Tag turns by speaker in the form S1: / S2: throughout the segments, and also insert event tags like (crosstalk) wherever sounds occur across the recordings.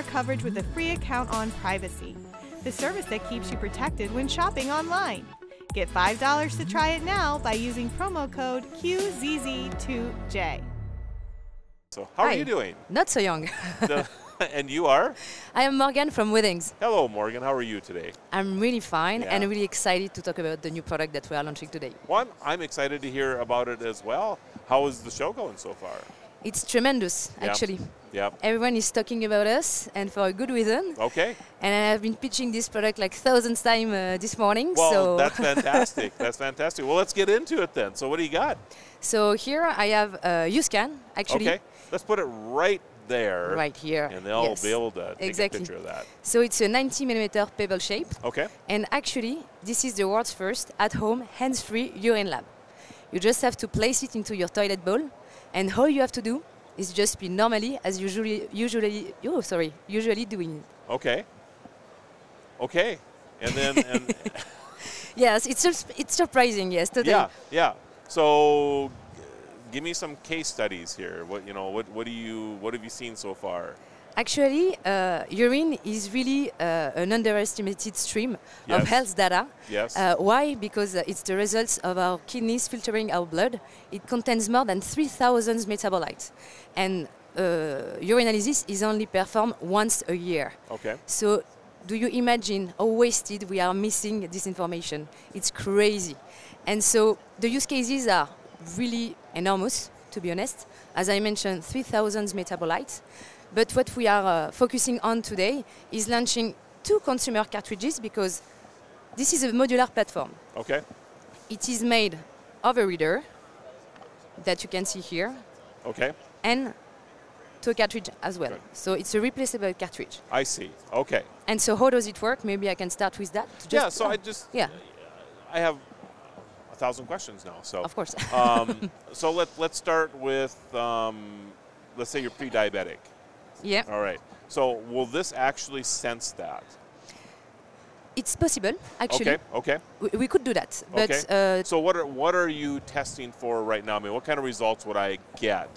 S1: star coverage with a free account on Privacy, the service that keeps you protected when shopping online. Get $5 to try it now by using promo code QZZ2J.
S2: So, how
S3: Hi.
S2: are you doing?
S3: Not so young.
S2: The- (laughs) and you are?
S3: I am Morgan from Withings.
S2: Hello, Morgan. How are you today?
S3: I'm really fine and really excited to talk about the new product that we are launching today.
S2: One, I'm excited to hear about it as well. How is the show going so far?
S3: It's tremendous,
S2: Yeah.
S3: actually.
S2: Yep.
S3: Everyone is talking about us, and for a good reason.
S2: Okay.
S3: And I have been pitching this product like thousands times uh, this morning.
S2: Well,
S3: so,
S2: that's (laughs) fantastic. that's fantastic. Well, let's get into it then. So, what do you got?
S3: so here I have a uh, UScan, actually,
S2: Okay. Let's put it right there.
S3: right here.
S2: And they'll
S3: Yes.
S2: be able to take
S3: Exactly.
S2: a picture of that.
S3: So it's a 90 millimeter pebble shape,
S2: Okay.
S3: and actually, this is the world's first at-home hands-free urine lab. You just have to place it into your toilet bowl, and all you have to do is just be normally as usually usually oh sorry usually doing.
S2: Okay. Okay. And then, and (laughs)
S3: Yes, it's it's surprising. Yes, today.
S2: yeah, yeah. So, give me some case studies here. What you know? What what do you what have you seen so far?
S3: Actually, uh, urine is really uh, an underestimated stream
S2: Yes.
S3: of health data.
S2: Yes.
S3: Uh, why? Because uh, it's the results of our kidneys filtering our blood. It contains more than 3,000 metabolites. And uh, urinalysis is only performed once a year.
S2: okay.
S3: So, do you imagine how wasted we are missing this information? It's crazy. And so, the use cases are really enormous, to be honest. As I mentioned, 3,000 metabolites. But what we are uh, focusing on today is launching two consumer cartridges because this is a modular platform.
S2: Okay.
S3: It is made of a reader that you can see here
S2: Okay.
S3: and two cartridge as well.
S2: Good.
S3: So it's a replaceable cartridge.
S2: I see. Okay.
S3: And so how does it work? Maybe I can start with that. to
S2: yeah. So
S3: oh,
S2: I just
S3: yeah,
S2: I have a thousand questions now. So
S3: of course.
S2: um, (laughs) so let let's start with um, let's say you're pre-diabetic.
S3: Yeah,
S2: All right. So will this actually sense that?
S3: it's possible actually.
S2: Okay. Okay.
S3: We, we could do that, but
S2: Okay.
S3: uh,
S2: So what are what are you testing for right now? I mean, what kind of results would I get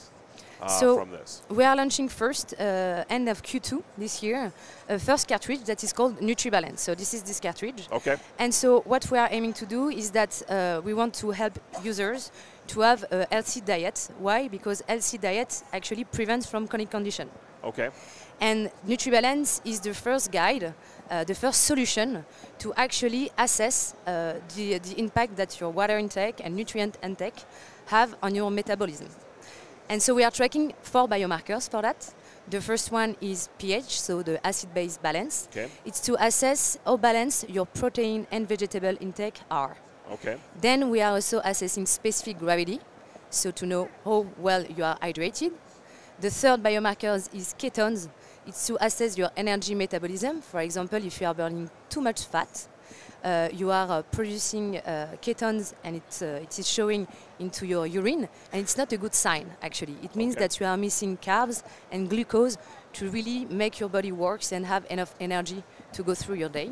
S2: uh,
S3: So-
S2: from this?
S3: we are launching first uh, end of Q2 this year a first cartridge that is called NutriBalance. So this is this cartridge.
S2: Okay.
S3: And so what we are aiming to do is that uh, we want to help users to have a healthy diet. Why? Because healthy diet actually prevents from chronic condition.
S2: Okay.
S3: And NutriBalance is the first guide, uh, the first solution to actually assess uh, the, the impact that your water intake and nutrient intake have on your metabolism. And so we are tracking four biomarkers for that. The first one is pH, so the acid-base balance.
S2: Okay.
S3: It's to assess how balanced your protein and vegetable intake are.
S2: Okay.
S3: Then we are also assessing specific gravity, so to know how well you are hydrated. The third biomarker is ketones. It's to assess your energy metabolism. For example, if you are burning too much fat, uh, you are uh, producing uh, ketones and it, uh, it is showing into your urine, and it's not a good sign actually. It means
S2: Okay.
S3: that you are missing carbs and glucose to really make your body works and have enough energy to go through your day.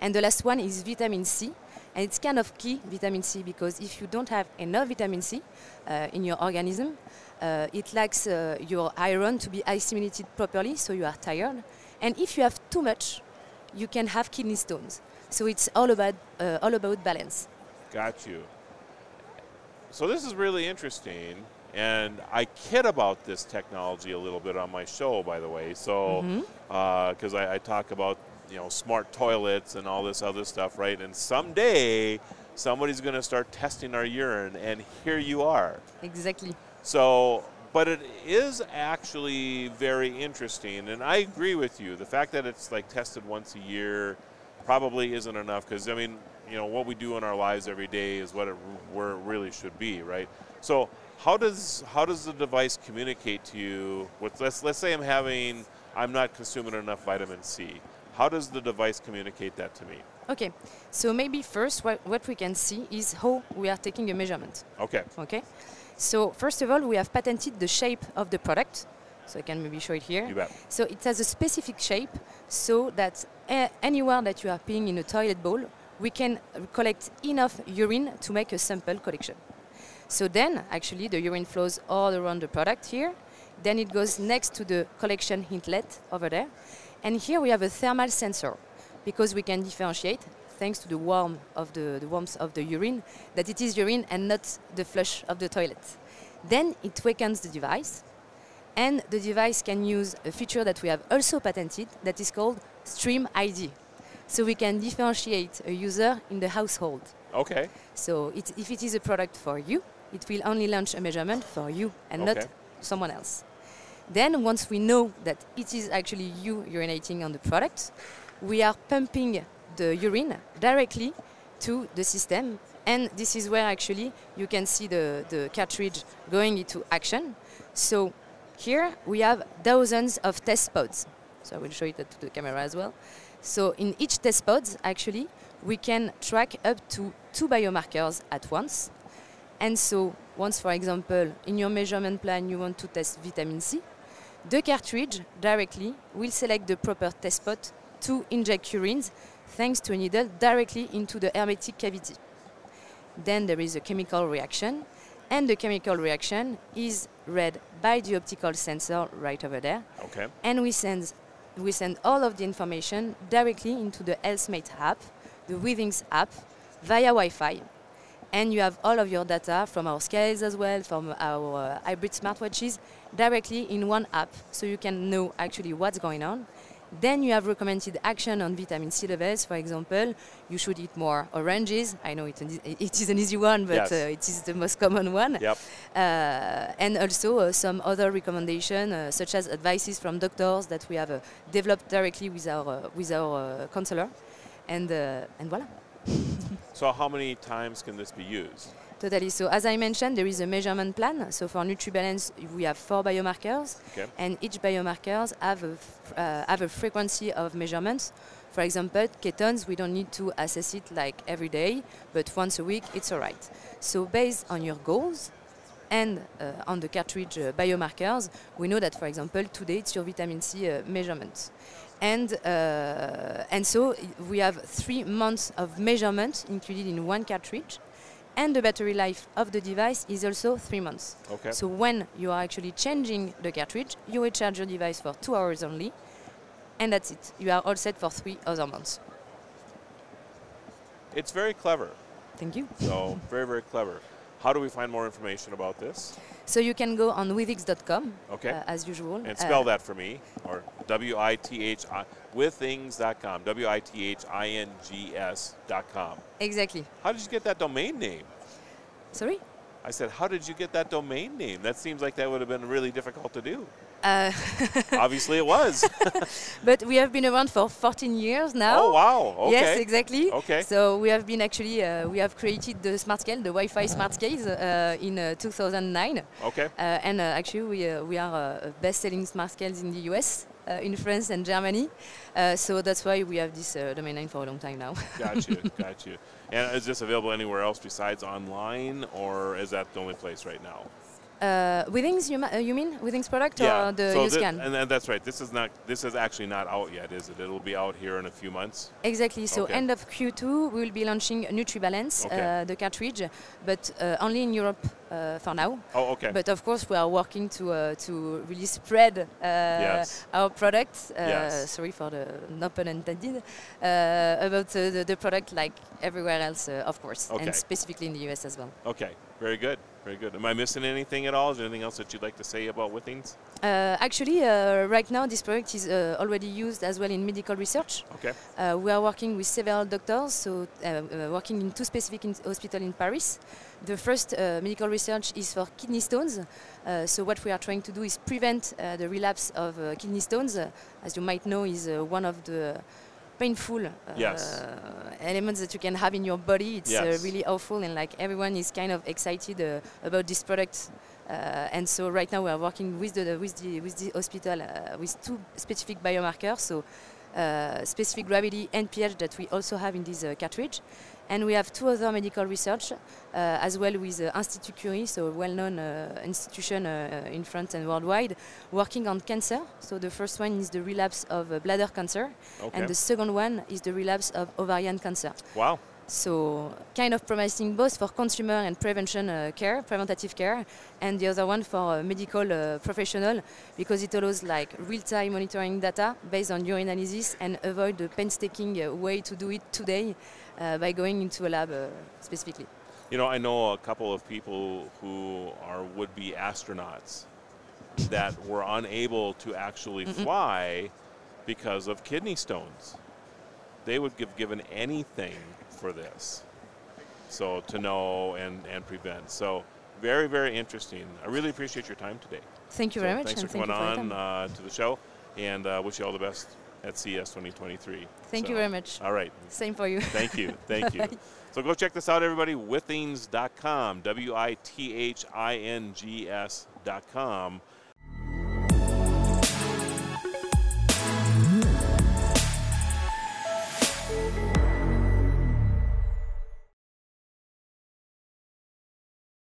S3: And the last one is vitamin C. And it's kind of key, vitamin C, because if you don't have enough vitamin C uh, in your organism, uh, it lacks uh, your iron to be assimilated properly, so you are tired. And if you have too much, you can have kidney stones. So it's all about, uh, all about balance.
S2: Got you. So this is really interesting, and I kid about this technology a little bit on my show, by the way. So, because I, I talk about you know smart toilets and all this other stuff, right? And someday somebody's going to start testing our urine, and here you are.
S3: Exactly.
S2: So, but it is actually very interesting, and I agree with you. The fact that it's like tested once a year probably isn't enough because I mean, you know, what we do in our lives every day is what it where it really should be, right? So, how does how does the device communicate to you? With let's let's say I'm having I'm not consuming enough vitamin C. How does the device communicate that to me?
S3: Okay, so maybe first what, what we can see is how we are taking a measurement.
S2: Okay.
S3: Okay, so first of all, we have patented the shape of the product. So I can maybe show it here.
S2: You bet.
S3: So it has a specific shape so that anywhere that you are peeing in a toilet bowl, we can collect enough urine to make a sample collection. So then, actually, the urine flows all around the product here. Then it goes next to the collection inlet over there. And here we have a thermal sensor because we can differentiate thanks to the warmth of the, the warmth of the urine that it is urine and not the flush of the toilet. Then it wakens the device and the device can use a feature that we have also patented that is called Stream ID. So we can differentiate a user in the household.
S2: Okay.
S3: So it, if it is a product for you, it will only launch a measurement for you and
S2: Okay.
S3: not someone else. Then once we know that it is actually you urinating on the product, we are pumping the urine directly to the system. And this is where actually you can see the, the cartridge going into action. So here we have thousands of test pods. So I will show it to the camera as well. So in each test pods, actually, we can track up to two biomarkers at once. And so once, for example, in your measurement plan, you want to test vitamin C, the cartridge directly will select the proper test spot to inject urines thanks to a needle directly into the hermetic cavity. Then there is a chemical reaction, and the chemical reaction is read by the optical sensor right over there,
S2: Okay.
S3: and we send we send all of the information directly into the HealthMate app, the Withings app, via Wi-Fi, and you have all of your data from our scales as well, from our uh, hybrid smartwatches, directly in one app, so you can know actually what's going on. Then you have recommended action on vitamin C levels. For example, you should eat more oranges. I know it, it is an easy one, but
S2: Yes.
S3: uh, it is the most common one
S2: Yep.
S3: uh, and also uh, some other recommendations, uh, such as advices from doctors that we have uh, developed directly with our uh, with our uh, counselor, and uh, and voilà.
S2: So how many times can this be used?
S3: Totally. So as I mentioned, there is a measurement plan. So for NutriBalance, we have four biomarkers,
S2: Okay.
S3: and each biomarkers have a, uh, have a frequency of measurements. For example, ketones, we don't need to assess it like every day, but once a week, it's all right. So based on your goals and uh, on the cartridge uh, biomarkers, we know that, for example, today it's your vitamin C uh, measurement. And, uh, and so we have three months of measurement included in one cartridge. And the battery life of the device is also three months.
S2: Okay.
S3: So when you are actually changing the cartridge, you will charge your device for two hours only, and that's it. You are all set for three other months.
S2: It's very clever.
S3: Thank you.
S2: So very, very clever. How do we find more information about this?
S3: So you can go on withings.com
S2: Okay.
S3: uh, as usual.
S2: and spell
S3: Uh,
S2: that for me, or W I T H I withings.com. W I T H I N G S.com.
S3: Exactly.
S2: How did you get that domain name?
S3: Sorry.
S2: I said, how did you get that domain name? That seems like that would have been really difficult to do.
S3: Uh, (laughs)
S2: Obviously, it was. (laughs)
S3: but we have been around for 14 years now.
S2: oh wow! Okay.
S3: Yes, exactly.
S2: Okay.
S3: So we have been actually uh, we have created the smart scale, the Wi-Fi smart scales, uh, in uh, 2009.
S2: Okay.
S3: Uh, and uh, actually, we, uh, we are uh, best-selling smart scales in the US, uh, in France, and Germany. Uh, so that's why we have this uh, domain name for a long time now.
S2: Got you. got you. And is this available anywhere else besides online, or is that the only place right now?
S3: Uh, Withings, you, uh, you mean Withings product or the
S2: so thi-
S3: U-Scan?
S2: and, and that's right. This is not. This is actually not out yet, is it? It'll be out here in a few months.
S3: Exactly. So
S2: Okay.
S3: end of Q2, we will be launching NutriBalance,
S2: Okay.
S3: uh, the cartridge, but uh, only in Europe uh, for now.
S2: Oh, okay.
S3: But of course, we are working to uh, to really spread uh,
S2: Yes.
S3: our product. Uh,
S2: Yes.
S3: Sorry for the no pun intended. Uh, about uh, the, the product, like everywhere else, uh, of course,
S2: Okay.
S3: and specifically in the US as well.
S2: okay. Very good. Very good. Am I missing anything at all? Is there anything else that you'd like to say about Withings?
S3: Uh, actually, uh, right now, this product is uh, already used as well in medical research.
S2: Okay.
S3: Uh, we are working with several doctors, so uh, uh, working in two specific in- hospitals in Paris. The first uh, medical research is for kidney stones. Uh, so what we are trying to do is prevent uh, the relapse of uh, kidney stones. As you might know, is uh, one of the painful uh,
S2: Yes.
S3: elements that you can have in your body. It's
S2: Yes.
S3: uh, really awful, and like everyone is kind of excited uh, about this product. Uh, and so right now we are working with the with the with the hospital uh, with two specific biomarkers. So specific gravity and pH that we also have in this uh, cartridge. And we have two other medical research uh, as well with uh, Institut Curie, so a well-known uh, institution uh, in France and worldwide, working on cancer. So the first one is the relapse of uh, bladder cancer,
S2: Okay.
S3: and the second one is the relapse of ovarian cancer.
S2: wow.
S3: So kind of promising both for consumer and prevention uh, care, preventative care, and the other one for uh, medical uh, professional because it allows like real-time monitoring data based on your analysis and avoid the painstaking uh, way to do it today uh, by going into a lab uh, specifically.
S2: You know, I know a couple of people who are would-be astronauts that were unable to actually
S3: Mm-mm.
S2: fly because of kidney stones. They would have given anything for this. So to know and, and prevent. So very, very interesting. I really appreciate your time today.
S3: Thank you
S2: So
S3: very much,
S2: Thanks for coming on uh, to the show, and uh, wish you all the best at CES 2023.
S3: Thank you very much.
S2: All right.
S3: Same for you.
S2: Thank you. (laughs) Thank you. So go check this out, everybody. Withings.com, W I T H I N G S.com.